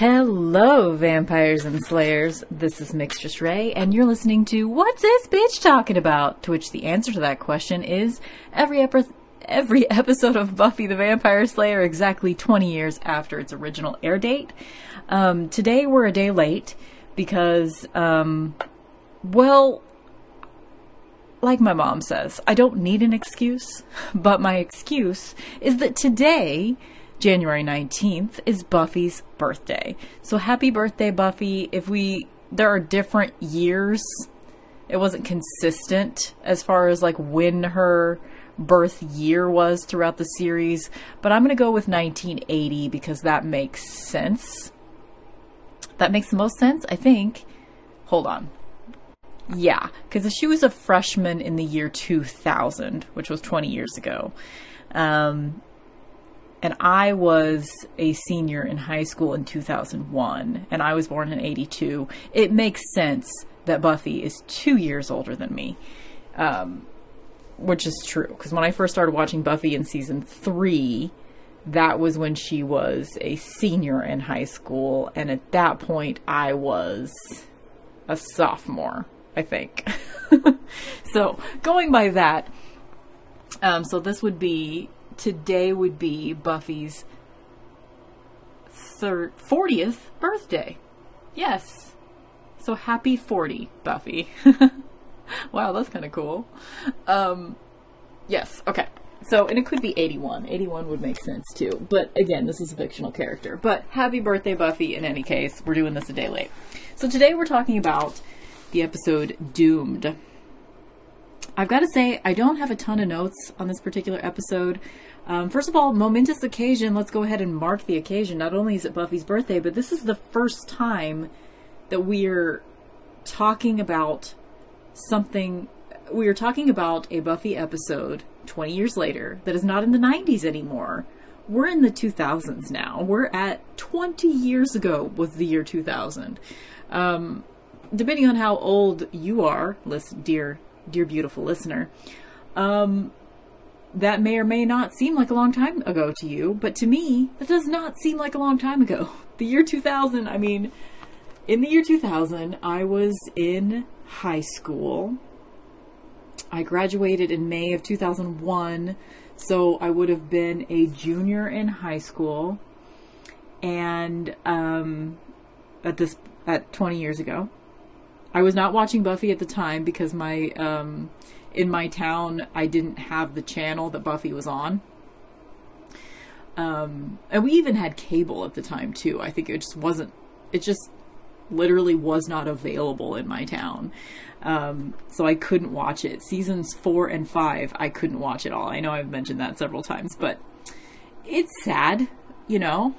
Hello, vampires and slayers. This is Mixtress Ray, and you're listening to What's This Bitch Talking About? To which the answer to that question is every epi- every episode of Buffy the Vampire Slayer exactly 20 years after its original air date. Um, today we're a day late because, um, well, like my mom says, I don't need an excuse, but my excuse is that today January 19th is Buffy's birthday. So happy birthday, Buffy. If we, there are different years. It wasn't consistent as far as like when her birth year was throughout the series, but I'm going to go with 1980 because that makes sense. That makes the most sense, I think. Hold on. Yeah, because she was a freshman in the year 2000, which was 20 years ago. Um, and I was a senior in high school in 2001, and I was born in 82. It makes sense that Buffy is two years older than me, um, which is true. Because when I first started watching Buffy in season three, that was when she was a senior in high school, and at that point, I was a sophomore, I think. so, going by that, um, so this would be today would be Buffy's third 40th birthday. Yes. So happy 40, Buffy. wow, that's kind of cool. Um yes, okay. So, and it could be 81. 81 would make sense too. But again, this is a fictional character. But happy birthday, Buffy, in any case. We're doing this a day late. So, today we're talking about the episode Doomed. I've got to say, I don't have a ton of notes on this particular episode. Um, first of all, momentous occasion. Let's go ahead and mark the occasion. Not only is it Buffy's birthday, but this is the first time that we're talking about something. We are talking about a Buffy episode 20 years later that is not in the 90s anymore. We're in the 2000s now. We're at 20 years ago was the year 2000. Um, depending on how old you are, dear, dear beautiful listener, um, that may or may not seem like a long time ago to you, but to me, that does not seem like a long time ago. The year 2000, I mean, in the year 2000, I was in high school. I graduated in May of 2001, so I would have been a junior in high school. And um, at this at 20 years ago, I was not watching Buffy at the time because my um, in my town, I didn't have the channel that Buffy was on. Um, and we even had cable at the time too. I think it just wasn't, it just literally was not available in my town. Um, so I couldn't watch it. Seasons four and five, I couldn't watch it all. I know I've mentioned that several times, but it's sad, you know?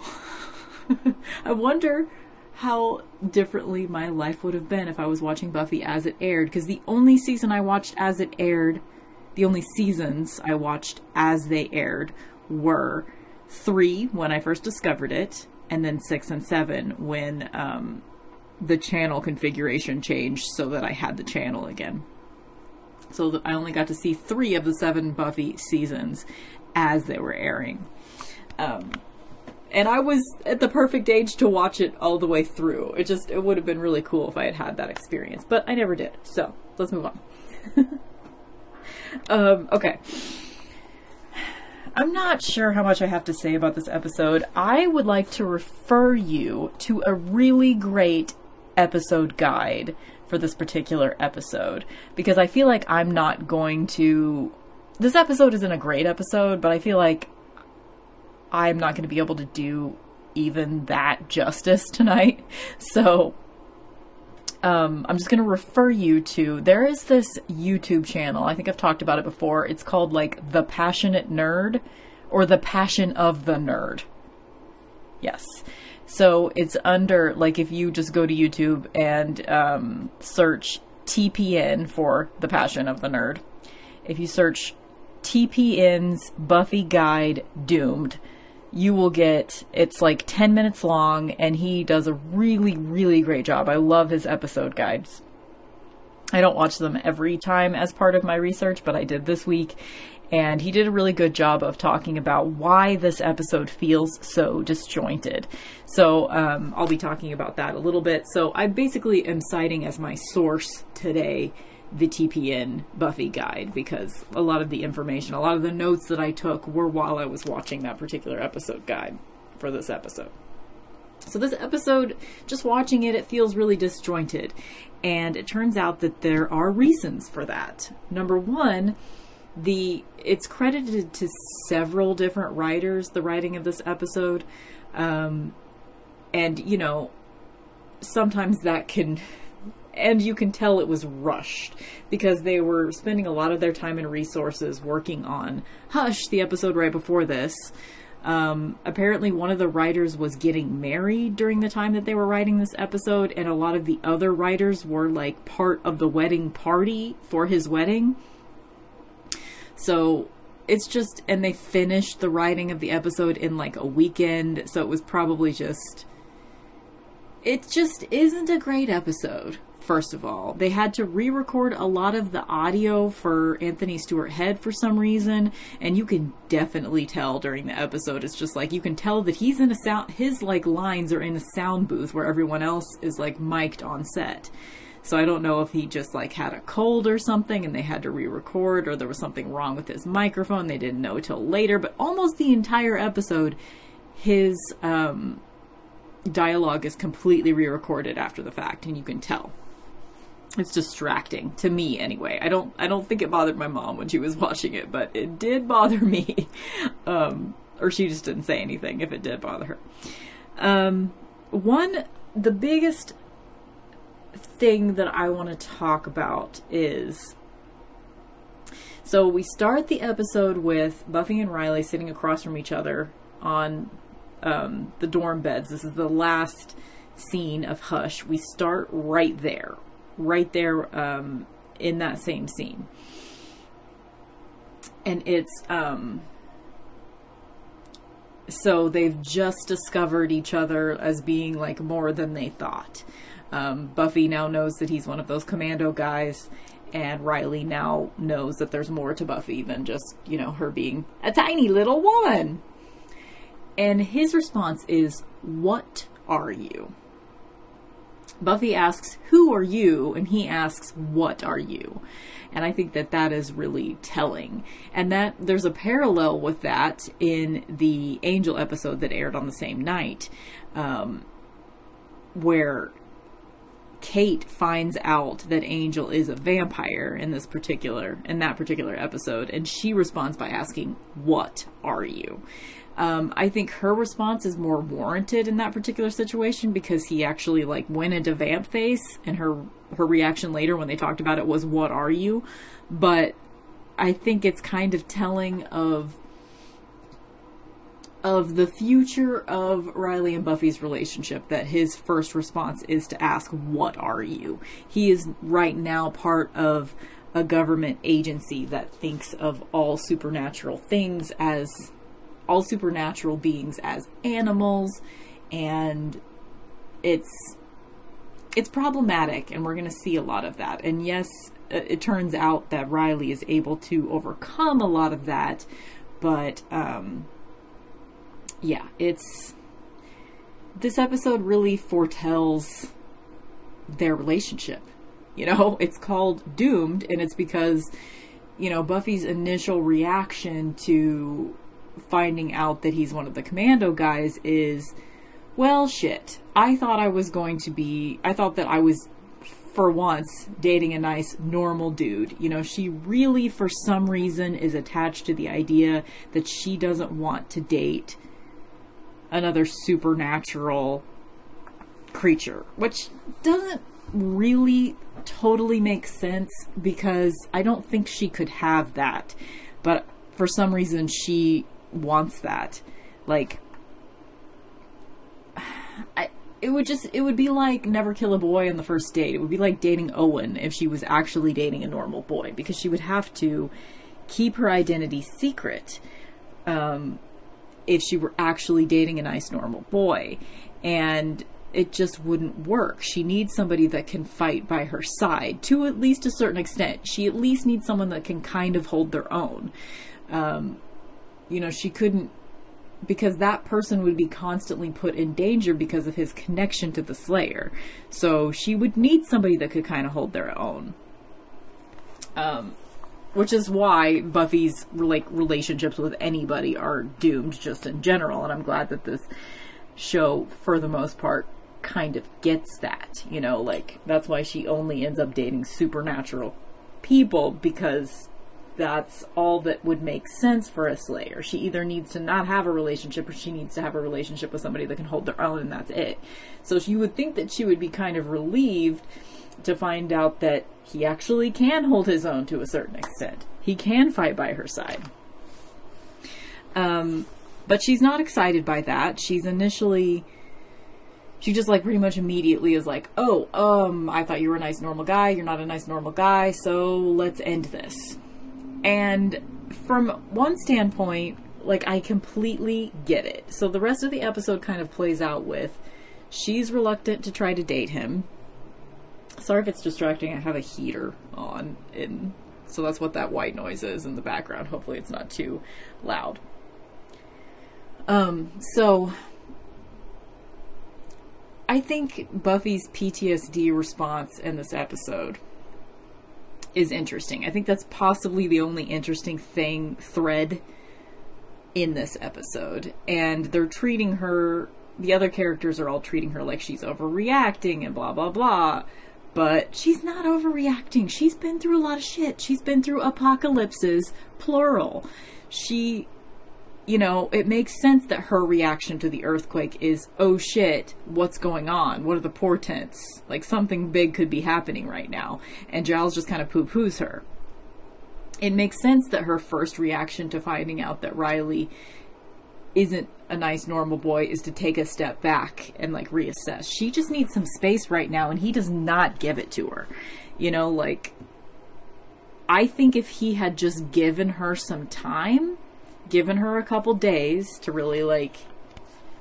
I wonder how differently my life would have been if I was watching Buffy as it aired. Because the only season I watched as it aired, the only seasons I watched as they aired were three when I first discovered it, and then six and seven when um, the channel configuration changed so that I had the channel again. So I only got to see three of the seven Buffy seasons as they were airing. Um, and I was at the perfect age to watch it all the way through. It just it would have been really cool if I had had that experience, but I never did. So let's move on. um, okay. I'm not sure how much I have to say about this episode. I would like to refer you to a really great episode guide for this particular episode because I feel like I'm not going to. This episode isn't a great episode, but I feel like I'm not going to be able to do even that justice tonight. So um, I'm just going to refer you to there is this YouTube channel. I think I've talked about it before. It's called like The Passionate Nerd or The Passion of the Nerd. Yes. So it's under like if you just go to YouTube and um, search TPN for The Passion of the Nerd. If you search TPN's Buffy Guide Doomed. You will get, it's like 10 minutes long, and he does a really, really great job. I love his episode guides. I don't watch them every time as part of my research, but I did this week. And he did a really good job of talking about why this episode feels so disjointed. So um, I'll be talking about that a little bit. So I basically am citing as my source today the TPN Buffy guide because a lot of the information, a lot of the notes that I took were while I was watching that particular episode guide for this episode. So this episode, just watching it, it feels really disjointed. And it turns out that there are reasons for that. Number one, the it's credited to several different writers, the writing of this episode. Um, and, you know, sometimes that can and you can tell it was rushed because they were spending a lot of their time and resources working on Hush, the episode right before this. Um, apparently, one of the writers was getting married during the time that they were writing this episode, and a lot of the other writers were like part of the wedding party for his wedding. So it's just, and they finished the writing of the episode in like a weekend, so it was probably just. It just isn't a great episode first of all. They had to re record a lot of the audio for Anthony Stewart Head for some reason, and you can definitely tell during the episode. It's just like you can tell that he's in a sound, his like lines are in a sound booth where everyone else is like mic'd on set. So I don't know if he just like had a cold or something and they had to re-record or there was something wrong with his microphone. They didn't know till later, but almost the entire episode his um dialogue is completely re-recorded after the fact and you can tell it's distracting to me anyway. I don't I don't think it bothered my mom when she was watching it, but it did bother me. Um, or she just didn't say anything if it did bother her. Um, one the biggest thing that I want to talk about is so we start the episode with Buffy and Riley sitting across from each other on um, the dorm beds. This is the last scene of Hush. We start right there right there um, in that same scene. And it's um, so they've just discovered each other as being like more than they thought. Um, Buffy now knows that he's one of those commando guys, and Riley now knows that there's more to Buffy than just, you know, her being a tiny little woman. And his response is, What are you? Buffy asks, Who are you? And he asks, What are you? And I think that that is really telling. And that there's a parallel with that in the Angel episode that aired on the same night, um, where Kate finds out that Angel is a vampire in this particular in that particular episode and she responds by asking what are you um, I think her response is more warranted in that particular situation because he actually like went into vamp face, and her her reaction later when they talked about it was "What are you?" But I think it's kind of telling of of the future of Riley and Buffy's relationship that his first response is to ask, What are you? He is right now part of a government agency that thinks of all supernatural things as all supernatural beings as animals and it's it's problematic and we're going to see a lot of that. And yes it turns out that Riley is able to overcome a lot of that but um yeah it's this episode really foretells their relationship. You know it's called doomed and it's because you know Buffy's initial reaction to finding out that he's one of the commando guys is, well, shit. I thought I was going to be, I thought that I was, for once, dating a nice, normal dude. You know, she really, for some reason, is attached to the idea that she doesn't want to date another supernatural creature, which doesn't really totally make sense because I don't think she could have that. But for some reason, she wants that. Like, I, it would just, it would be like never kill a boy on the first date. It would be like dating Owen if she was actually dating a normal boy because she would have to keep her identity secret um, if she were actually dating a nice, normal boy. And it just wouldn't work. She needs somebody that can fight by her side to at least a certain extent. She at least needs someone that can kind of hold their own. Um, you know, she couldn't because that person would be constantly put in danger because of his connection to the Slayer. So she would need somebody that could kind of hold their own. Um, which is why Buffy's like relationships with anybody are doomed just in general. And I'm glad that this show, for the most part, kind of gets that. You know, like that's why she only ends up dating supernatural people because that's all that would make sense for a slayer. She either needs to not have a relationship or she needs to have a relationship with somebody that can hold their own and that's it. So you would think that she would be kind of relieved to find out that he actually can hold his own to a certain extent. He can fight by her side. Um, but she's not excited by that. She's initially she just like pretty much immediately is like, "Oh, um, I thought you were a nice normal guy. You're not a nice normal guy, so let's end this." And from one standpoint, like I completely get it. So the rest of the episode kind of plays out with she's reluctant to try to date him. Sorry if it's distracting. I have a heater on in so that's what that white noise is in the background. Hopefully it's not too loud. Um so I think Buffy's PTSD response in this episode is interesting. I think that's possibly the only interesting thing thread in this episode. And they're treating her the other characters are all treating her like she's overreacting and blah blah blah. But she's not overreacting. She's been through a lot of shit. She's been through apocalypses, plural. She you know, it makes sense that her reaction to the earthquake is, oh shit, what's going on? What are the portents? Like something big could be happening right now. And Giles just kind of poo poos her. It makes sense that her first reaction to finding out that Riley isn't a nice normal boy is to take a step back and like reassess. She just needs some space right now and he does not give it to her. You know, like I think if he had just given her some time, given her a couple days to really like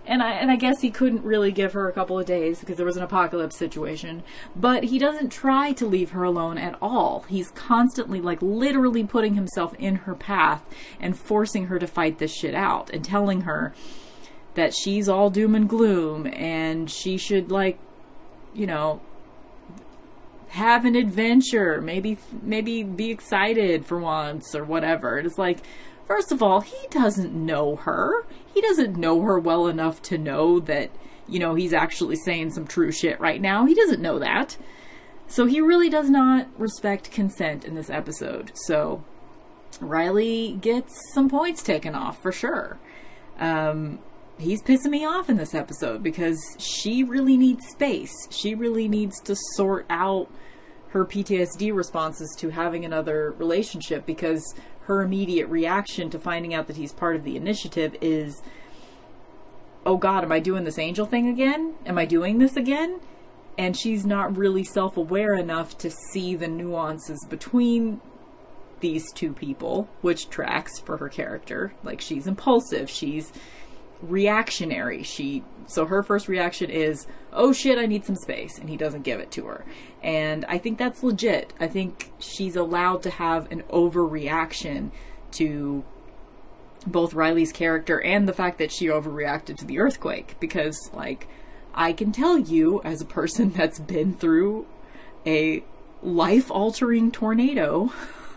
and I and I guess he couldn't really give her a couple of days because there was an apocalypse situation, but he doesn't try to leave her alone at all. He's constantly like literally putting himself in her path and forcing her to fight this shit out and telling her that she's all doom and gloom and she should like you know have an adventure, maybe maybe be excited for once or whatever. It's like First of all, he doesn't know her. He doesn't know her well enough to know that, you know, he's actually saying some true shit right now. He doesn't know that. So he really does not respect consent in this episode. So Riley gets some points taken off for sure. Um, he's pissing me off in this episode because she really needs space. She really needs to sort out her PTSD responses to having another relationship because her immediate reaction to finding out that he's part of the initiative is, oh God, am I doing this angel thing again? Am I doing this again? And she's not really self aware enough to see the nuances between these two people, which tracks for her character. Like she's impulsive, she's reactionary. She so her first reaction is, "Oh shit, I need some space," and he doesn't give it to her. And I think that's legit. I think she's allowed to have an overreaction to both Riley's character and the fact that she overreacted to the earthquake because like I can tell you as a person that's been through a life-altering tornado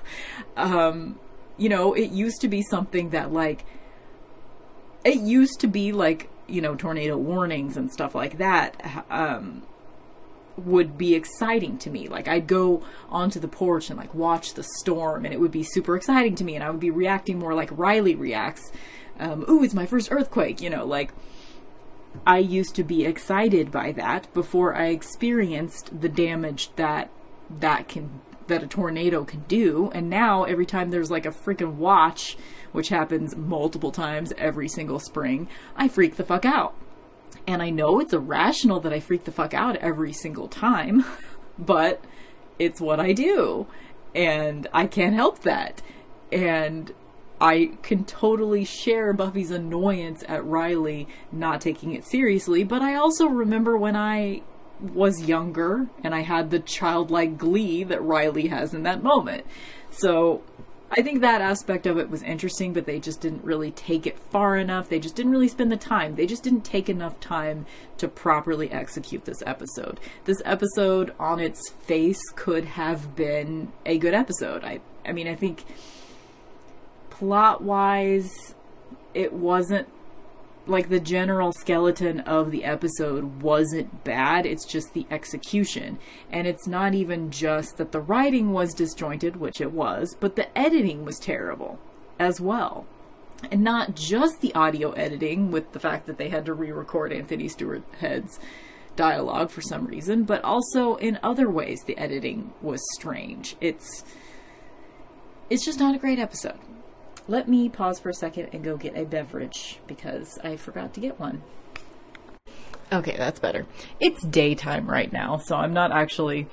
um you know, it used to be something that like it used to be like you know tornado warnings and stuff like that um, would be exciting to me. Like i'd go onto the porch and like watch the storm and it would be super exciting to me and i would be reacting more like riley reacts um, ooh it's my first earthquake you know like i used to be excited by that before i experienced the damage that that can that a tornado can do. And now every time there's like a freaking watch which happens multiple times every single spring, I freak the fuck out. And I know it's irrational that I freak the fuck out every single time, but it's what I do. And I can't help that. And I can totally share Buffy's annoyance at Riley not taking it seriously, but I also remember when I was younger and I had the childlike glee that Riley has in that moment. So I think that aspect of it was interesting, but they just didn't really take it far enough. They just didn't really spend the time. They just didn't take enough time to properly execute this episode. This episode on its face could have been a good episode. I I mean, I think plot wise, it wasn't like the general skeleton of the episode wasn't bad. It's just the execution. And it's not even just that the writing was disjointed, which it was, but the editing was terrible as well. And not just the audio editing, with the fact that they had to re record Anthony Stewart Head's dialogue for some reason, but also in other ways the editing was strange. It's it's just not a great episode. Let me pause for a second and go get a beverage because I forgot to get one. Okay, that's better. It's daytime right now, so I'm not actually.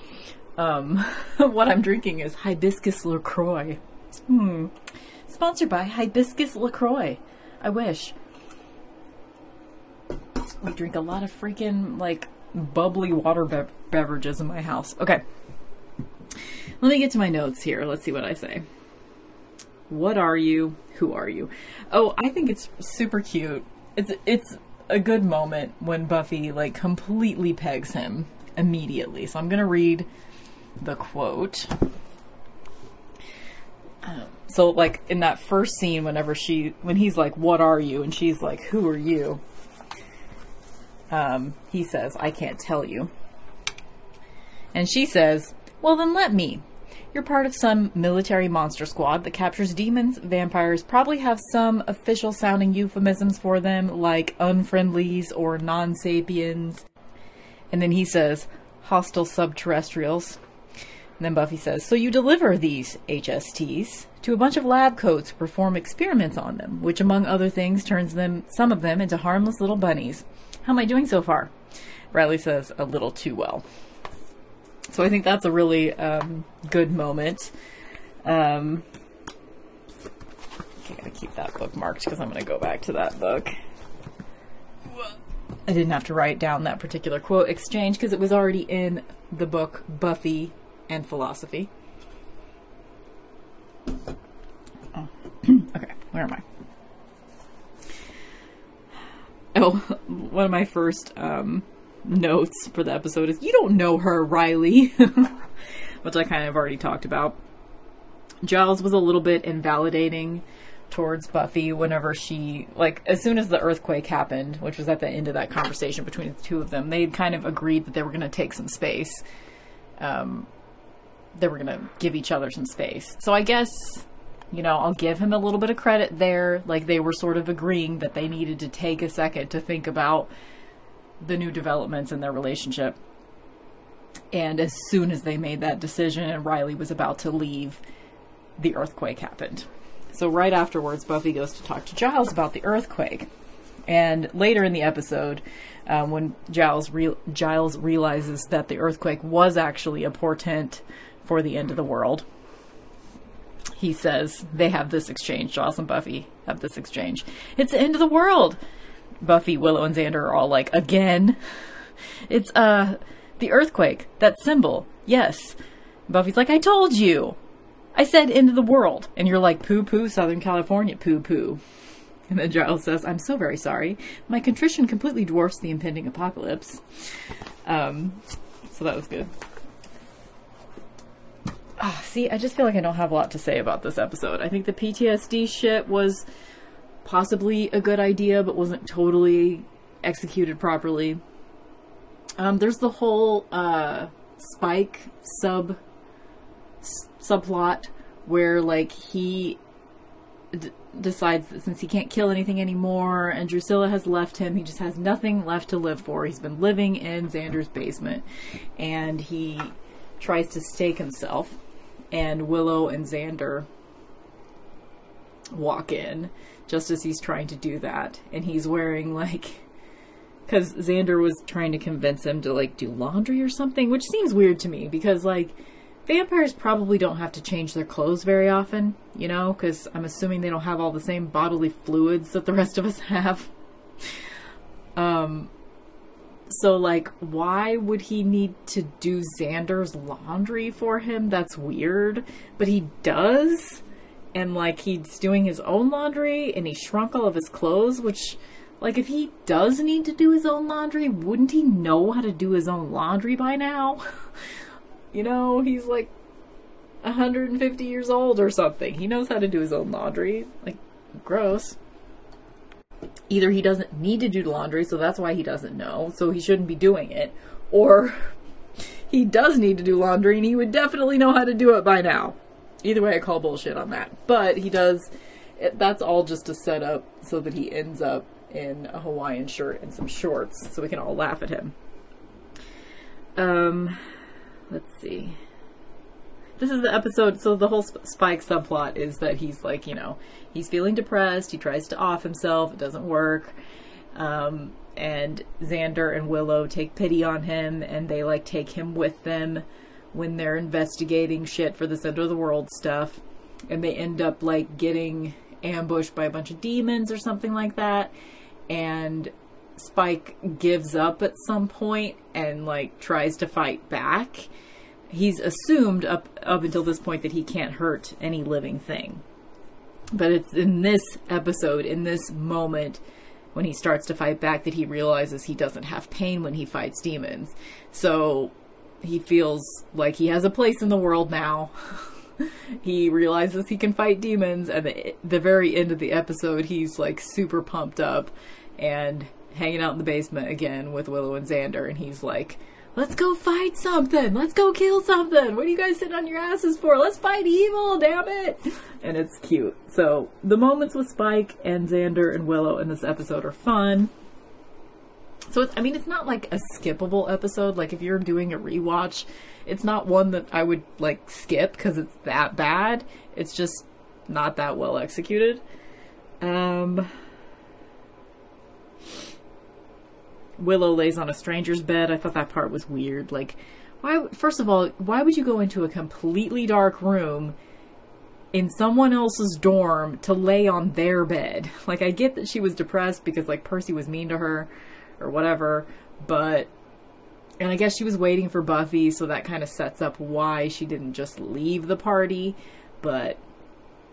Um, what I'm drinking is hibiscus LaCroix. Hmm. Sponsored by Hibiscus LaCroix. I wish. We drink a lot of freaking, like, bubbly water be- beverages in my house. Okay. Let me get to my notes here. Let's see what I say. What are you? Who are you? Oh, I think it's super cute. It's it's a good moment when Buffy like completely pegs him immediately. So I'm gonna read the quote. Um, so like in that first scene, whenever she when he's like, "What are you?" and she's like, "Who are you?" Um, he says, "I can't tell you," and she says, "Well, then let me." You're part of some military monster squad that captures demons, vampires, probably have some official sounding euphemisms for them, like unfriendlies or non sapiens. And then he says, hostile subterrestrials. And then Buffy says, So you deliver these HSTs to a bunch of lab coats to perform experiments on them, which among other things turns them some of them into harmless little bunnies. How am I doing so far? Riley says, A little too well. So I think that's a really um, good moment. Um, I gotta keep that bookmarked because I'm gonna go back to that book. I didn't have to write down that particular quote exchange because it was already in the book Buffy and Philosophy. Oh. okay, where am I? Oh, one of my first um, notes for the episode is you don't know her, Riley, which I kind of already talked about. Giles was a little bit invalidating towards Buffy whenever she, like, as soon as the earthquake happened, which was at the end of that conversation between the two of them, they kind of agreed that they were going to take some space. Um, they were going to give each other some space. So I guess, you know, I'll give him a little bit of credit there. Like, they were sort of agreeing that they needed to take a second to think about the new developments in their relationship. And as soon as they made that decision and Riley was about to leave, the earthquake happened. So, right afterwards, Buffy goes to talk to Giles about the earthquake. And later in the episode, um, when Giles, re- Giles realizes that the earthquake was actually a portent for the end of the world, he says they have this exchange. Giles and Buffy have this exchange. It's the end of the world. Buffy, Willow, and Xander are all like, again? It's, uh, the earthquake, that symbol. Yes. Buffy's like, I told you. I said end of the world. And you're like, poo poo, Southern California, poo poo. And then Giles says, I'm so very sorry. My contrition completely dwarfs the impending apocalypse. Um, so that was good. Oh, see, I just feel like I don't have a lot to say about this episode. I think the PTSD shit was possibly a good idea, but wasn't totally executed properly. Um, there's the whole uh, Spike sub s- subplot where like he d- decides that since he can't kill anything anymore and Drusilla has left him, he just has nothing left to live for. He's been living in Xander's basement and he tries to stake himself. And Willow and Xander walk in just as he's trying to do that. And he's wearing like. Because Xander was trying to convince him to like do laundry or something, which seems weird to me because like vampires probably don't have to change their clothes very often, you know, because I'm assuming they don't have all the same bodily fluids that the rest of us have. Um, so like, why would he need to do Xander's laundry for him? That's weird, but he does, and like he's doing his own laundry, and he shrunk all of his clothes, which. Like, if he does need to do his own laundry, wouldn't he know how to do his own laundry by now? you know, he's like 150 years old or something. He knows how to do his own laundry. Like, gross. Either he doesn't need to do laundry, so that's why he doesn't know, so he shouldn't be doing it, or he does need to do laundry and he would definitely know how to do it by now. Either way, I call bullshit on that. But he does, it, that's all just a setup so that he ends up in a Hawaiian shirt and some shorts so we can all laugh at him. Um, let's see. This is the episode, so the whole Spike subplot is that he's like, you know, he's feeling depressed, he tries to off himself, it doesn't work. Um, and Xander and Willow take pity on him and they like take him with them when they're investigating shit for the center of the world stuff. And they end up like getting ambushed by a bunch of demons or something like that and Spike gives up at some point and like tries to fight back. He's assumed up up until this point that he can't hurt any living thing. But it's in this episode, in this moment, when he starts to fight back, that he realizes he doesn't have pain when he fights demons. So he feels like he has a place in the world now. he realizes he can fight demons, and the, the very end of the episode, he's like super pumped up and hanging out in the basement again with Willow and Xander, and he's like, Let's go fight something. Let's go kill something. What are you guys sitting on your asses for? Let's fight evil, damn it. And it's cute. So the moments with Spike and Xander and Willow in this episode are fun. So I mean, it's not like a skippable episode. Like if you're doing a rewatch, it's not one that I would like skip because it's that bad. It's just not that well executed. Um, Willow lays on a stranger's bed. I thought that part was weird. Like, why? First of all, why would you go into a completely dark room in someone else's dorm to lay on their bed? Like, I get that she was depressed because like Percy was mean to her or whatever, but and I guess she was waiting for Buffy, so that kind of sets up why she didn't just leave the party. But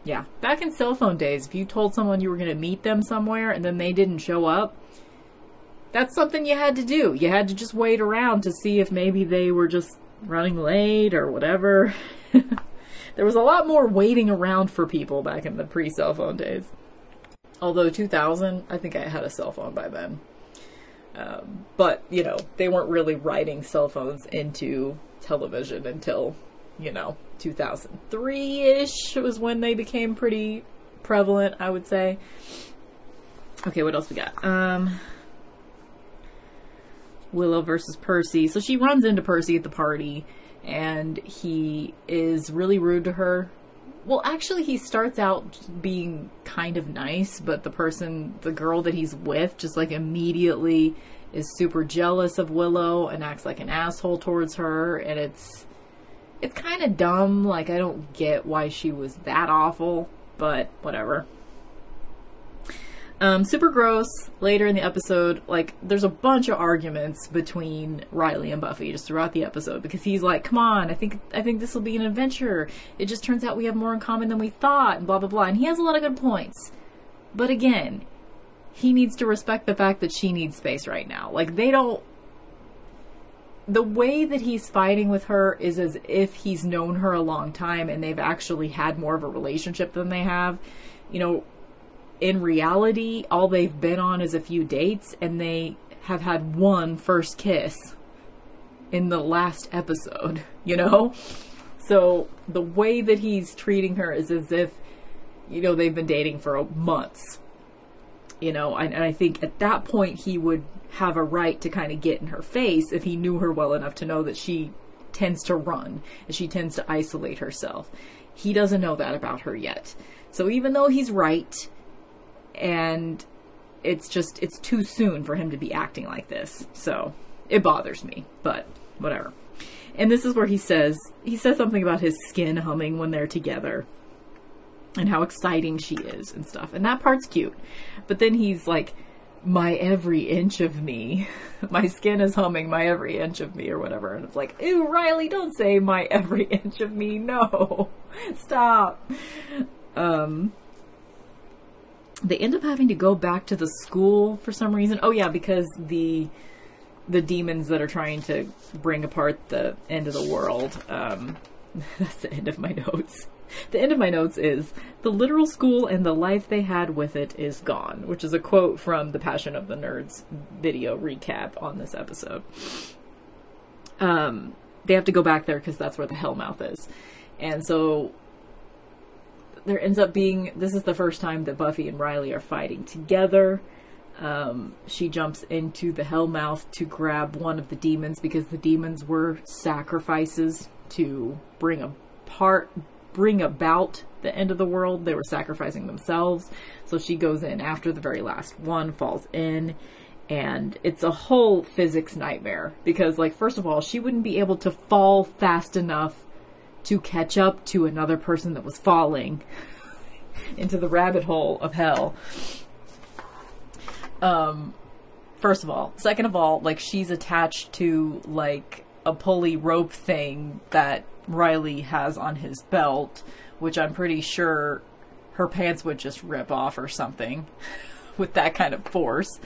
yeah, back in cell phone days, if you told someone you were going to meet them somewhere and then they didn't show up, that's something you had to do. You had to just wait around to see if maybe they were just running late or whatever. there was a lot more waiting around for people back in the pre cell phone days. Although 2000, I think I had a cell phone by then. Um, but, you know, they weren't really writing cell phones into television until, you know, 2003 ish was when they became pretty prevalent, I would say. Okay, what else we got? Um, Willow versus Percy. So she runs into Percy at the party and he is really rude to her. Well, actually, he starts out being kind of nice, but the person, the girl that he's with, just like immediately is super jealous of Willow and acts like an asshole towards her. And it's, it's kind of dumb. Like, I don't get why she was that awful, but whatever. Um, super gross. Later in the episode, like there's a bunch of arguments between Riley and Buffy just throughout the episode because he's like, "Come on, I think I think this will be an adventure. It just turns out we have more in common than we thought." And blah blah blah. And he has a lot of good points, but again, he needs to respect the fact that she needs space right now. Like they don't. The way that he's fighting with her is as if he's known her a long time and they've actually had more of a relationship than they have. You know, in reality, all they've been on is a few dates and they have had one first kiss in the last episode, you know? So the way that he's treating her is as if, you know, they've been dating for months, you know, and, and I think at that point he would have a right to kind of get in her face if he knew her well enough to know that she tends to run and she tends to isolate herself. He doesn't know that about her yet. So even though he's right, and it's just it's too soon for him to be acting like this. So it bothers me, but whatever. And this is where he says he says something about his skin humming when they're together and how exciting she is and stuff. And that part's cute. But then he's like, my every inch of me. my skin is humming my every inch of me or whatever. And it's like, ew, Riley, don't say my every inch of me. No. Stop. Um, they end up having to go back to the school for some reason. Oh yeah, because the the demons that are trying to bring apart the end of the world. Um, that's the end of my notes. The end of my notes is the literal school and the life they had with it is gone, which is a quote from the Passion of the Nerds video recap on this episode. Um, they have to go back there because that's where the Hellmouth is, and so there ends up being this is the first time that Buffy and Riley are fighting together. Um, she jumps into the Hellmouth to grab one of the demons because the demons were sacrifices to bring apart bring about the end of the world. They were sacrificing themselves. So she goes in after the very last one, falls in, and it's a whole physics nightmare because, like, first of all, she wouldn't be able to fall fast enough to catch up to another person that was falling into the rabbit hole of hell. Um, first of all. Second of all, like, she's attached to, like, a pulley rope thing that Riley has on his belt, which I'm pretty sure her pants would just rip off or something with that kind of force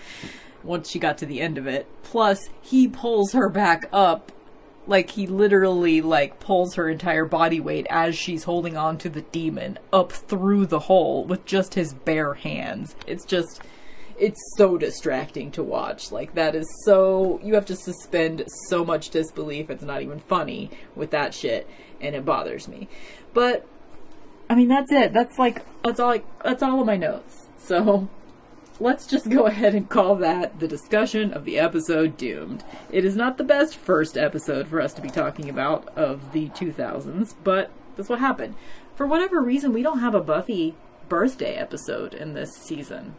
once she got to the end of it. Plus, he pulls her back up like he literally like pulls her entire body weight as she's holding on to the demon up through the hole with just his bare hands. It's just it's so distracting to watch. Like that is so you have to suspend so much disbelief. It's not even funny with that shit, and it bothers me. But I mean, that's it. That's like that's all. I, that's all of my notes. So let's just go ahead and call that the discussion of the episode doomed. It is not the best first episode for us to be talking about of the 2000s, but that's what happened. For whatever reason, we don't have a Buffy birthday episode in this season.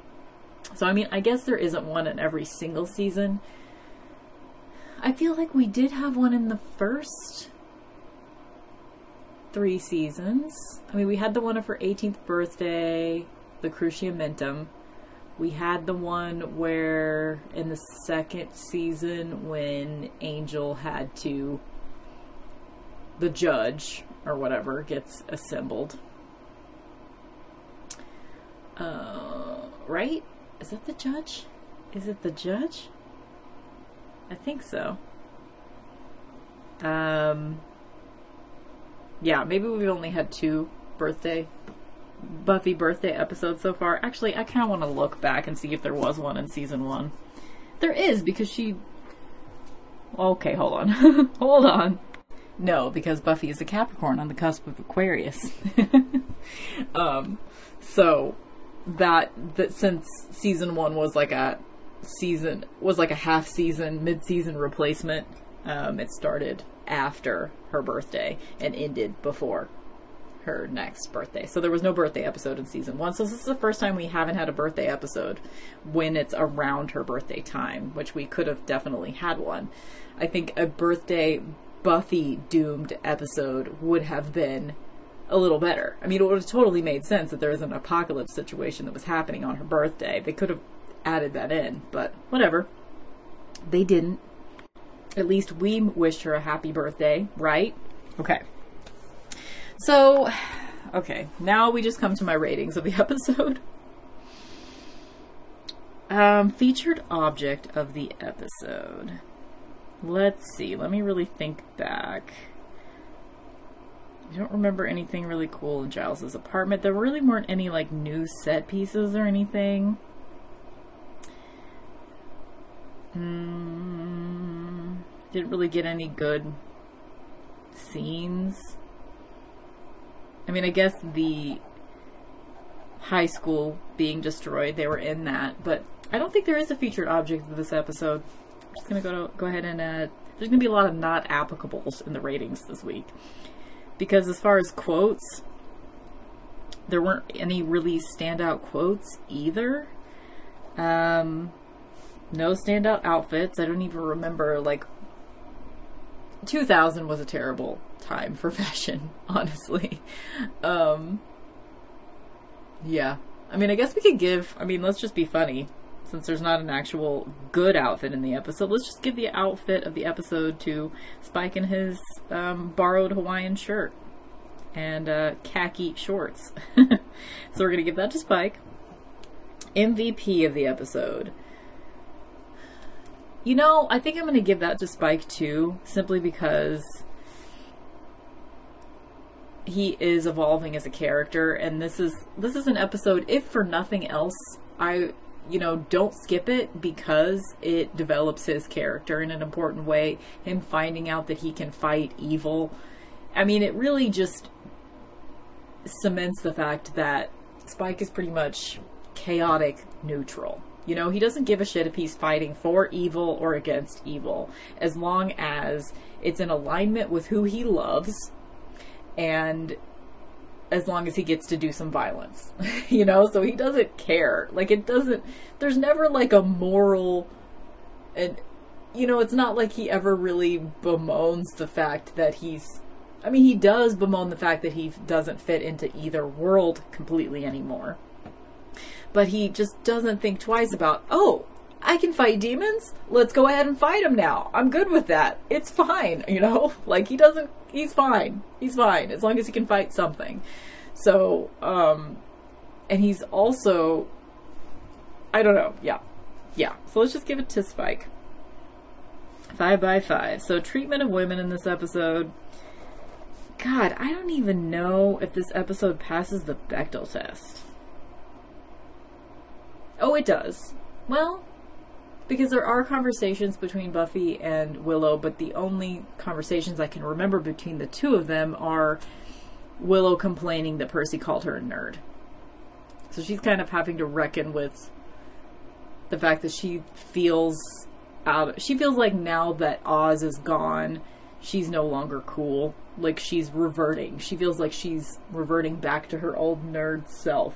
So, I mean, I guess there isn't one in every single season. I feel like we did have one in the first three seasons. I mean, we had the one of her 18th birthday, the Cruciamentum. We had the one where in the second season when Angel had to, the judge or whatever gets assembled. Uh, right? Is that the judge? Is it the judge? I think so. Um, yeah, maybe we've only had two birthday Buffy birthday episode so far. Actually, I kind of want to look back and see if there was one in season one. There is because she. Okay, hold on, hold on. No, because Buffy is a Capricorn on the cusp of Aquarius. um, so that that since season one was like a season was like a half season mid season replacement, um, it started after her birthday and ended before her next birthday. So there was no birthday episode in season one. So this is the first time we haven't had a birthday episode when it's around her birthday time, which we could have definitely had one. I think a birthday Buffy doomed episode would have been a little better. I mean, it would have totally made sense that there was an apocalypse situation that was happening on her birthday. They could have added that in, but whatever. They didn't. At least we wished her a happy birthday, right? Okay. So, okay, now we just come to my ratings of the episode. Um, featured object of the episode. Let's see, let me really think back. I don't remember anything really cool in Giles's apartment. There really weren't any like new set pieces or anything. Mm, didn't really get any good scenes. I mean, I guess the high school being destroyed, they were in that, but I don't think there is a featured object of this episode. I'm just gonna go to, go ahead and. There's gonna be a lot of not applicables in the ratings this week because as far as quotes, there weren't any really standout quotes either. Um, no standout outfits. I don't even remember like 2000 was a terrible time for fashion, honestly. Um, yeah. I mean, I guess we could give, I mean, let's just be funny. Since there's not an actual good outfit in the episode, let's just give the outfit of the episode to Spike in his um, borrowed Hawaiian shirt and uh, khaki shorts. so we're going to give that to Spike. MVP of the episode. You know, I think I'm going to give that to Spike too, simply because he is evolving as a character and this is this is an episode if for nothing else I you know don't skip it because it develops his character in an important way him finding out that he can fight evil. I mean it really just cements the fact that Spike is pretty much chaotic neutral you know, he doesn't give a shit if he's fighting for evil or against evil, as long as it's in alignment with who he loves and as long as he gets to do some violence, you know, so he doesn't care. Like, it doesn't, there's never like a moral, and, you know, it's not like he ever really bemoans the fact that he's, I mean, he does bemoan the fact that he doesn't fit into either world completely anymore but he just doesn't think twice about, oh, I can fight demons. Let's go ahead and fight them now. I'm good with that. It's fine, you know? Like he doesn't he's fine. He's fine as long as he can fight something. So, um and he's also I don't know. Yeah. Yeah. So let's just give it to Spike. 5 by 5. So treatment of women in this episode God, I don't even know if this episode passes the Bechdel test. Oh, it does. Well, because there are conversations between Buffy and Willow, but the only conversations I can remember between the two of them are Willow complaining that Percy called her a nerd. So she's kind of having to reckon with the fact that she feels out she feels like now that Oz is gone, she's no longer cool. Like she's reverting. She feels like she's reverting back to her old nerd self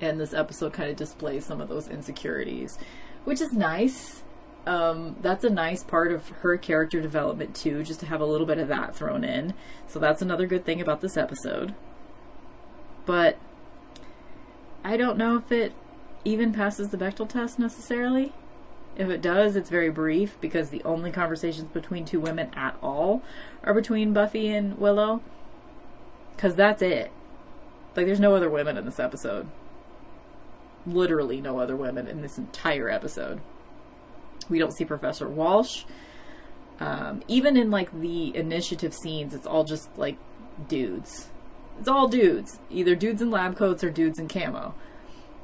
and this episode kind of displays some of those insecurities, which is nice. Um, that's a nice part of her character development too, just to have a little bit of that thrown in. So that's another good thing about this episode. But I don't know if it even passes the Bechdel test necessarily. If it does, it's very brief because the only conversations between two women at all are between Buffy and Willow. Because that's it. Like, there's no other women in this episode literally no other women in this entire episode. We don't see Professor Walsh. Um, even in like the initiative scenes, it's all just like dudes. It's all dudes, either dudes in lab coats or dudes in camo.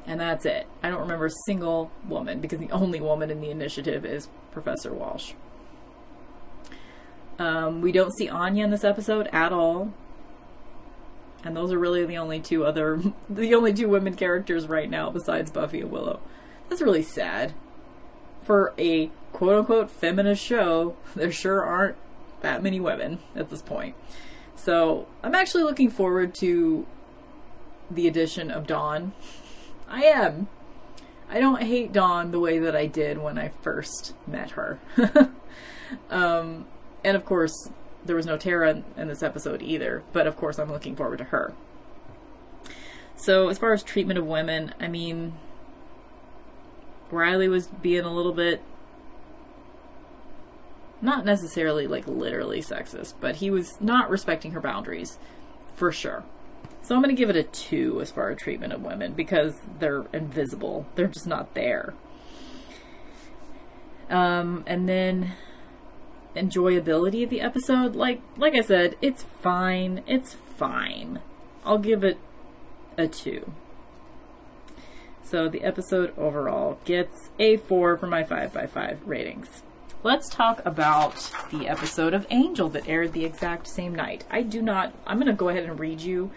And that's it. I don't remember a single woman because the only woman in the initiative is Professor Walsh. Um, we don't see Anya in this episode at all and those are really the only two other the only two women characters right now besides Buffy and Willow. That's really sad. For a quote unquote feminist show, there sure aren't that many women at this point. So I'm actually looking forward to the addition of Dawn. I am. I don't hate Dawn the way that I did when I first met her. um, and of course, there was no Tara in, in this episode either, but of course I'm looking forward to her. So as far as treatment of women, I mean, Riley was being a little bit not necessarily like literally sexist, but he was not respecting her boundaries for sure. So I'm going to give it a 2 as far as treatment of women because they're invisible. They're just not there. Um, and then enjoyability of the episode, like like I said, it's fine. It's fine. I'll give it a 2. So the episode overall gets a 4 for my 5 by 5 ratings. Let's talk about the episode of Angel that aired the exact same night. I do not, I'm going to go ahead and read you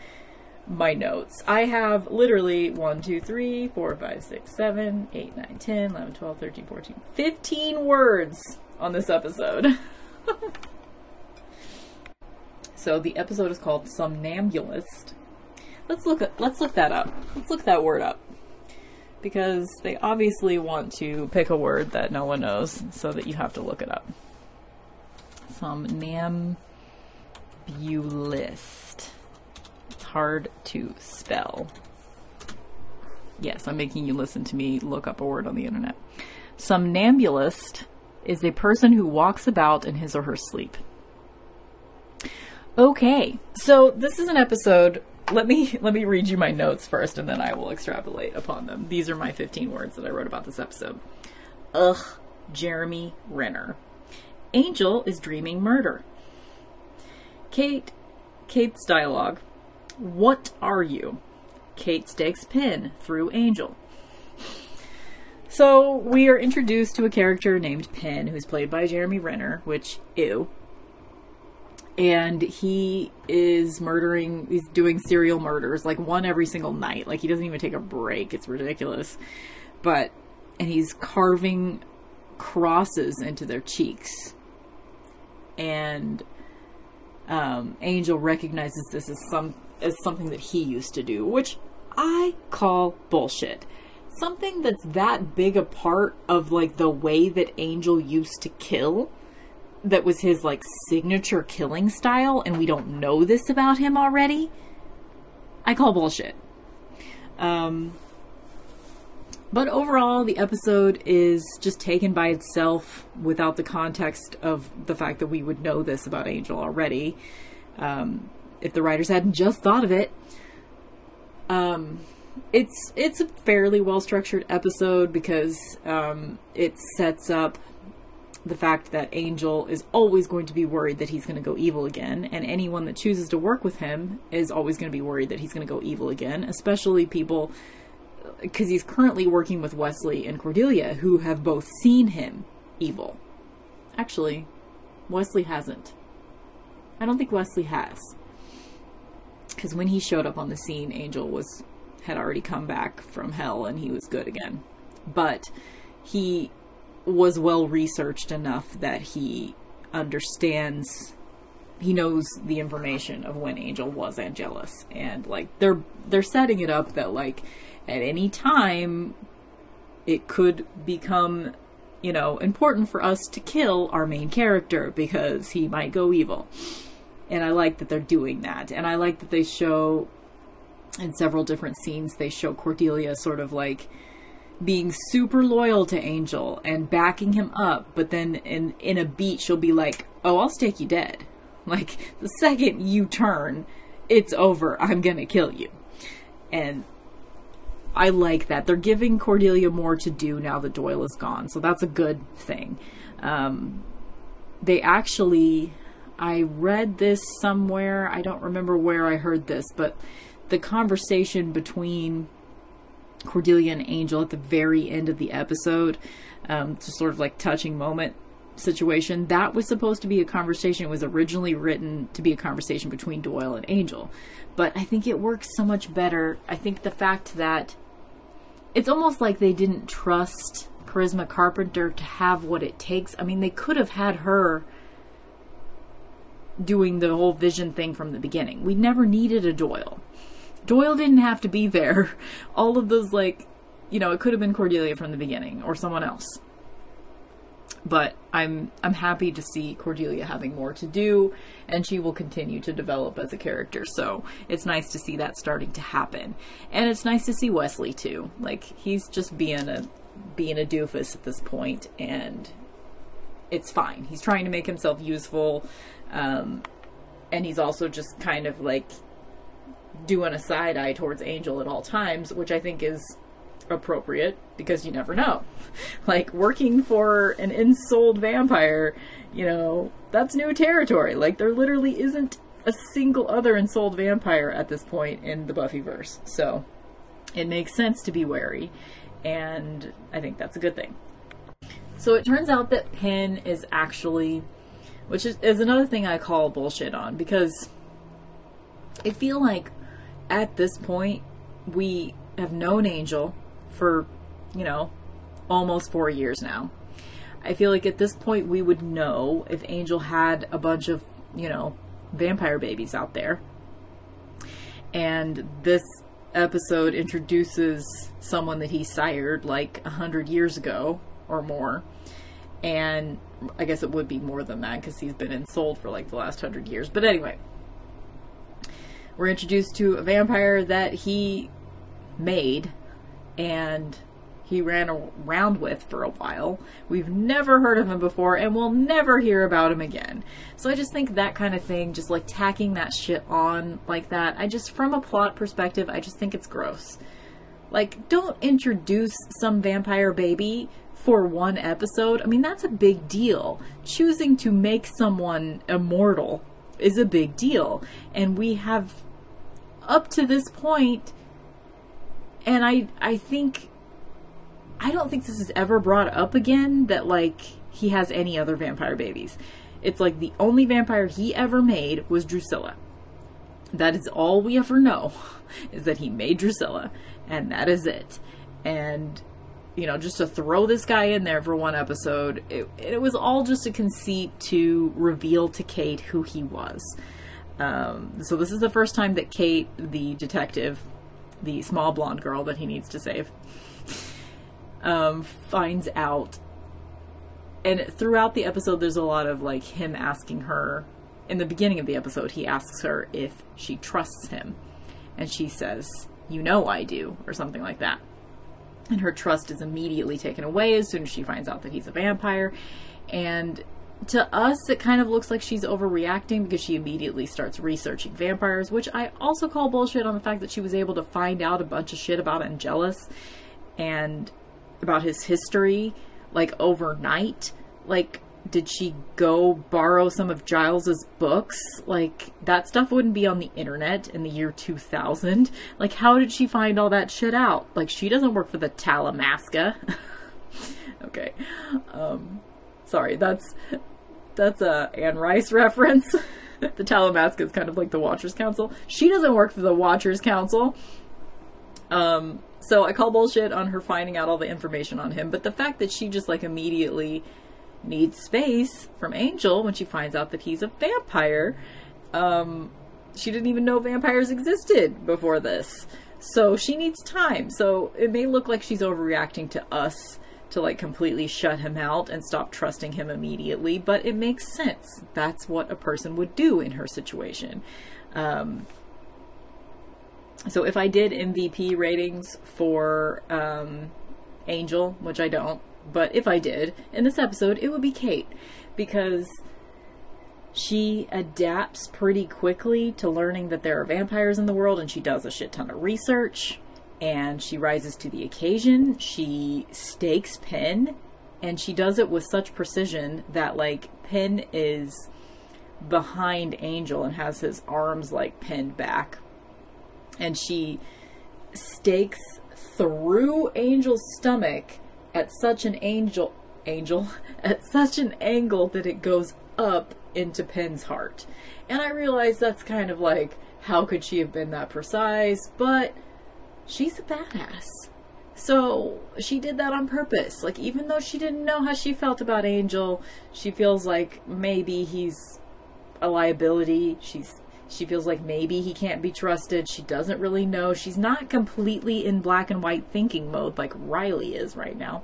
my notes. I have literally 1, 2, 3, 4, 5, 6, 7, 8, 9, 10, 11, 12, 13, 14, 15 words on this episode. so the episode is called Somnambulist. Let's look at let's look that up. Let's look that word up. Because they obviously want to pick a word that no one knows so that you have to look it up. Somnambulist. It's hard to spell. Yes, I'm making you listen to me look up a word on the internet. Somnambulist is a person who walks about in his or her sleep. Okay, so this is an episode. Let me let me read you my notes first, and then I will extrapolate upon them. These are my 15 words that I wrote about this episode. Ugh, Jeremy Renner. Angel is dreaming murder. Kate, Kate's dialogue. What are you? Kate stakes Penn through Angel. So we are introduced to a character named Penn, who's played by Jeremy Renner, which ew. And he is murdering, he's doing serial murders, like one every single night. Like he doesn't even take a break. It's ridiculous. But, and he's carving crosses into their cheeks. And um, Angel recognizes this as some as something that he used to do, which I call bullshit. Something that's that big a part of like the way that Angel used to kill that was his like signature killing style and we don't know this about him already. I call bullshit. Um but overall, the episode is just taken by itself without the context of the fact that we would know this about Angel already. Um, if the writers hadn't just thought of it. Um, it's it's a fairly well structured episode because um, it sets up the fact that Angel is always going to be worried that he's going to go evil again, and anyone that chooses to work with him is always going to be worried that he's going to go evil again, especially people because he's currently working with Wesley and Cordelia, who have both seen him evil. Actually, Wesley hasn't. I don't think Wesley has. Because when he showed up on the scene, Angel was had already come back from hell and he was good again. But he was well researched enough that he understands he knows the information of when Angel was Angelus. And like they're they're setting it up that like at any time it could become you know important for us to kill our main character because he might go evil. And i like that they're doing that. And i like that they show in several different scenes they show cordelia sort of like being super loyal to angel and backing him up but then in in a beat she'll be like oh i'll stake you dead like the second you turn it's over i'm gonna kill you and I like that. They're giving Cordelia more to do now that Doyle is gone, so that's a good thing. Um, they actually, I read this somewhere. I don't remember where I heard this, but the conversation between Cordelia and Angel at the very end of the episode, um, just sort of like touching moment situation, that was supposed to be a conversation. It was originally written to be a conversation between Doyle and Angel. But I think it works so much better. I think the fact that it's almost like they didn't trust Charisma Carpenter to have what it takes. I mean, they could have had her doing the whole vision thing from the beginning. We never needed a Doyle. Doyle didn't have to be there. All of those, like, you know, it could have been Cordelia from the beginning or someone else but I'm I'm happy to see Cordelia having more to do and she will continue to develop as a character. So it's nice to see that starting to happen. And it's nice to see Wesley too. Like he's just being a being a doofus at this point and it's fine. He's trying to make himself useful. Um, and he's also just kind of like doing a side eye towards Angel at all times, which I think is appropriate because you never know. like working for an ensouled vampire, you know, that's new territory. Like there literally isn't a single other ensouled vampire at this point in the Buffyverse. So it makes sense to be wary, and I think that's a good thing. So it turns out that Penn is actually, which is, is another thing I call bullshit on because I feel like at this point we have known Angel for, you know, almost four years now. I feel like at this point we would know if Angel had a bunch of, you know, vampire babies out there. And this episode introduces someone that he sired like a hundred years ago or more. And I guess it would be more than that because he's been ensouled for like the last hundred years. But anyway, we're introduced to a vampire that he made and he ran around with for a while. We've never heard of him before and we'll never hear about him again. So I just think that kind of thing, just like tacking that shit on like that, I just, from a plot perspective, I just think it's gross. Like, don't introduce some vampire baby for one episode. I mean, that's a big deal. Choosing to make someone immortal is a big deal. And we have, up to this point, and I, I think I don't think this is ever brought up again that like he has any other vampire babies. It's like the only vampire he ever made was Drusilla. That is all we ever know is that he made Drusilla and that is it. And you know, just to throw this guy in there for one episode, it, it was all just a conceit to reveal to Kate who he was. Um, so this is the first time that Kate, the detective, the small blonde girl that he needs to save, um, finds out. And throughout the episode, there's a lot of like him asking her. In the beginning of the episode, he asks her if she trusts him. And she says, You know I do, or something like that. And her trust is immediately taken away as soon as she finds out that he's a vampire. And to us, it kind of looks like she's overreacting because she immediately starts researching vampires, which I also call bullshit on the fact that she was able to find out a bunch of shit about Angelus and about his history like overnight. Like, did she go borrow some of Giles's books? Like, that stuff wouldn't be on the internet in the year 2000. Like, how did she find all that shit out? Like, she doesn't work for the Talamasca. okay. Um, sorry, that's, that's a Anne Rice reference. the Talamasca is kind of like the Watchers Council. She doesn't work for the Watchers Council. Um, so I call bullshit on her finding out all the information on him, but the fact that she just like immediately needs space from Angel when she finds out that he's a vampire, um, she didn't even know vampires existed before this. So she needs time. So it may look like she's overreacting to us to like completely shut him out and stop trusting him immediately, but it makes sense. That's what a person would do in her situation. Um, so if I did MVP ratings for um, Angel, which I don't, but if I did in this episode, it would be Kate because she adapts pretty quickly to learning that there are vampires in the world and she does a shit ton of research and she rises to the occasion. She stakes Penn and she does it with such precision that like Penn is behind Angel and has his arms like pinned back and she stakes through Angel's stomach at such an angel angel at such an angle that it goes up into Penn's heart. And I realize that's kind of like how could she have been that precise, but she's a badass. So she did that on purpose. Like even though she didn't know how she felt about Angel, she feels like maybe he's a liability. She's she feels like maybe he can't be trusted. She doesn't really know. She's not completely in black and white thinking mode like Riley is right now.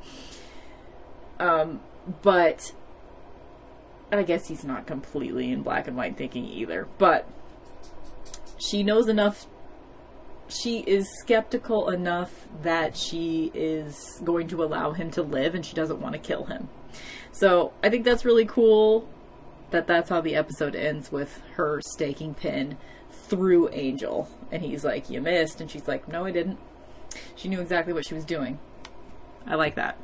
Um, but I guess he's not completely in black and white thinking either. But she knows enough. She is skeptical enough that she is going to allow him to live and she doesn't want to kill him. So I think that's really cool that that's how the episode ends with her staking Penn through Angel. And he's like, You missed. And she's like, No, I didn't. She knew exactly what she was doing. I like that.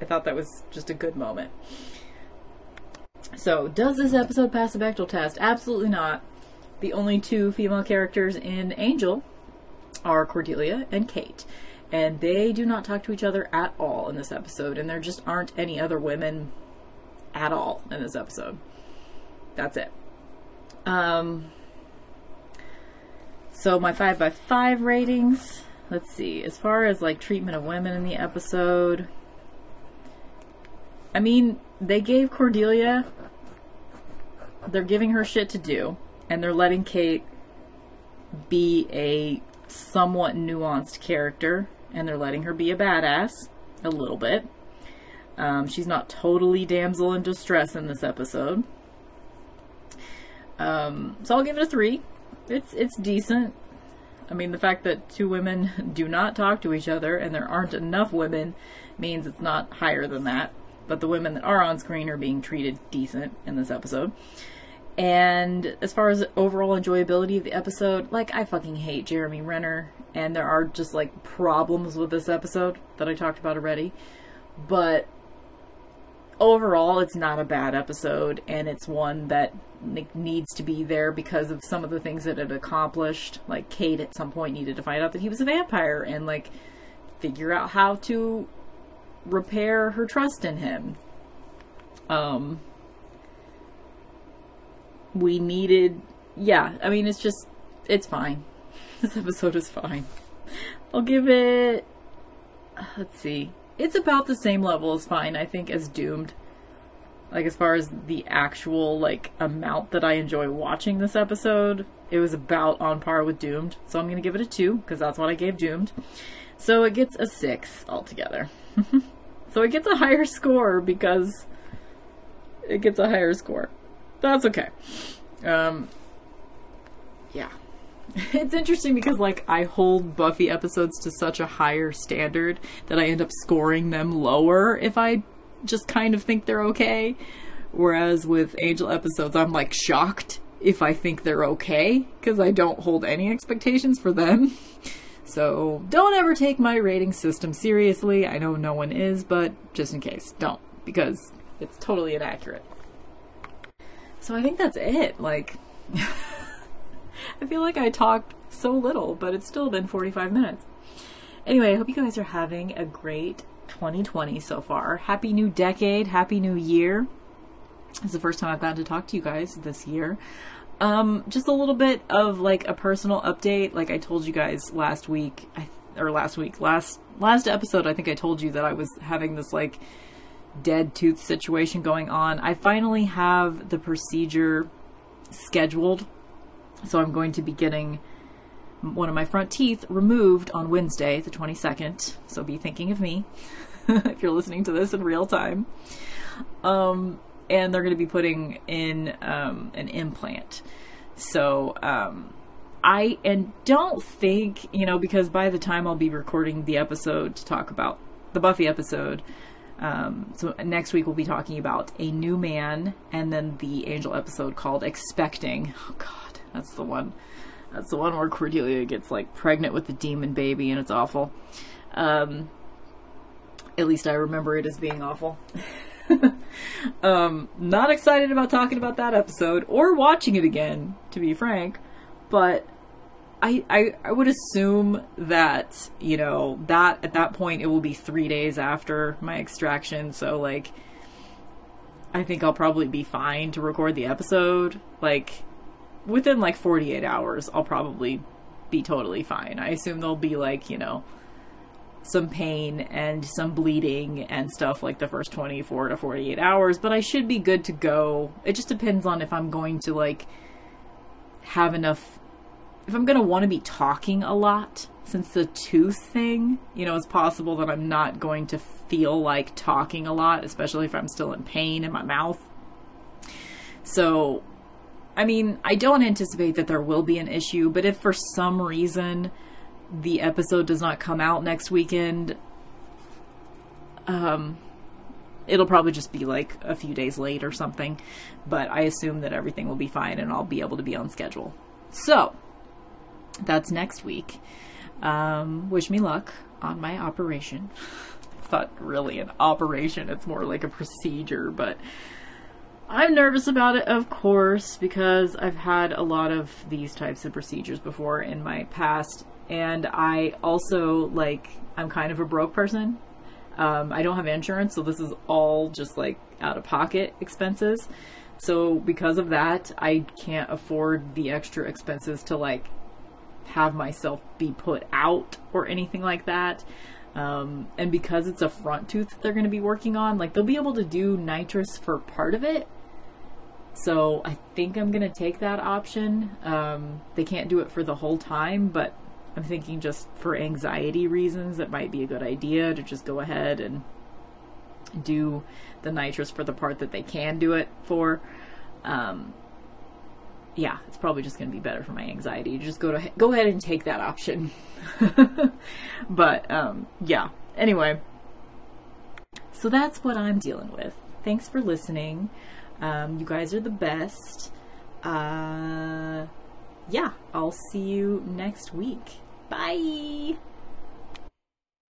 I thought that was just a good moment. So, does this episode pass the Bechdel test? Absolutely not. The only two female characters in Angel are Cordelia and Kate. And they do not talk to each other at all in this episode, and there just aren't any other women at all in this episode. That's it. Um, so my five by five ratings. Let's see. As far as like treatment of women in the episode, I mean, they gave Cordelia. They're giving her shit to do, and they're letting Kate be a somewhat nuanced character, and they're letting her be a badass a little bit. Um, she's not totally damsel in distress in this episode. Um, so I'll give it a three. It's it's decent. I mean, the fact that two women do not talk to each other and there aren't enough women means it's not higher than that. But the women that are on screen are being treated decent in this episode. And as far as overall enjoyability of the episode, like I fucking hate Jeremy Renner, and there are just like problems with this episode that I talked about already. But overall, it's not a bad episode, and it's one that needs to be there because of some of the things that it accomplished. Like Kate at some point needed to find out that he was a vampire and like figure out how to repair her trust in him. Um we needed yeah, I mean it's just it's fine. This episode is fine. I'll give it let's see. It's about the same level as fine, I think, as Doomed. Like as far as the actual like amount that I enjoy watching this episode, it was about on par with Doomed. So I'm gonna give it a two because that's what I gave Doomed. So it gets a six altogether. so it gets a higher score because it gets a higher score. That's okay. Um, yeah. It's interesting because like I hold Buffy episodes to such a higher standard that I end up scoring them lower if I just kind of think they're okay. Whereas with Angel episodes, I'm like shocked if I think they're okay because I don't hold any expectations for them. So don't ever take my rating system seriously. I know no one is, but just in case, don't because it's totally inaccurate. So I think that's it. Like, I feel like I talked so little, but it's still been 45 minutes. Anyway, I hope you guys are having a great 2020 so far. Happy new decade, happy new year. It's the first time I've gotten to talk to you guys this year. Um, just a little bit of like a personal update. Like I told you guys last week, or last week, last last episode, I think I told you that I was having this like dead tooth situation going on. I finally have the procedure scheduled, so I'm going to be getting one of my front teeth removed on Wednesday, the 22nd. So be thinking of me if you're listening to this in real time. Um, and they're going to be putting in um, an implant. So um, I and don't think you know because by the time I'll be recording the episode to talk about the Buffy episode. Um, so next week we'll be talking about a new man and then the angel episode called expecting. Oh god that's the one. That's the one where cordelia gets like pregnant with the demon baby and it's awful. Um, at least i remember it as being awful. Um, not excited about talking about that episode or watching it again, to be frank. But I, I, I would assume that you know that at that point it will be three days after my extraction. So like, I think I'll probably be fine to record the episode. Like within like 48 hours, I'll probably be totally fine. I assume there'll be like you know some pain and some bleeding and stuff like the first 24 to 48 hours, but I should be good to go. It just depends on if I'm going to like have enough if I'm going to want to be talking a lot since the tooth thing, you know, it's possible that I'm not going to feel like talking a lot, especially if I'm still in pain in my mouth. So, I mean, I don't anticipate that there will be an issue, but if for some reason the episode does not come out next weekend, um, it'll probably just be like a few days late or something. But I assume that everything will be fine and I'll be able to be on schedule. So that's next week. Um, wish me luck on my operation. it's not really an operation, it's more like a procedure, but I'm nervous about it, of course, because I've had a lot of these types of procedures before in my past and I also like I'm kind of a broke person. Um, I don't have insurance, so this is all just like out of pocket expenses. So because of that, I can't afford the extra expenses to like have myself be put out or anything like that. Um, and because it's a front tooth that they're going to be working on, like they'll be able to do nitrous for part of it. So I think I'm going to take that option. Um, they can't do it for the whole time, but I'm thinking just for anxiety reasons, it might be a good idea to just go ahead and do the nitrous for the part that they can do it for. Um, yeah, it's probably just going to be better for my anxiety. Just go to go ahead and take that option. but um, yeah. Anyway, so that's what I'm dealing with. Thanks for listening. Um, you guys are the best. Uh, yeah, I'll see you next week. Bye.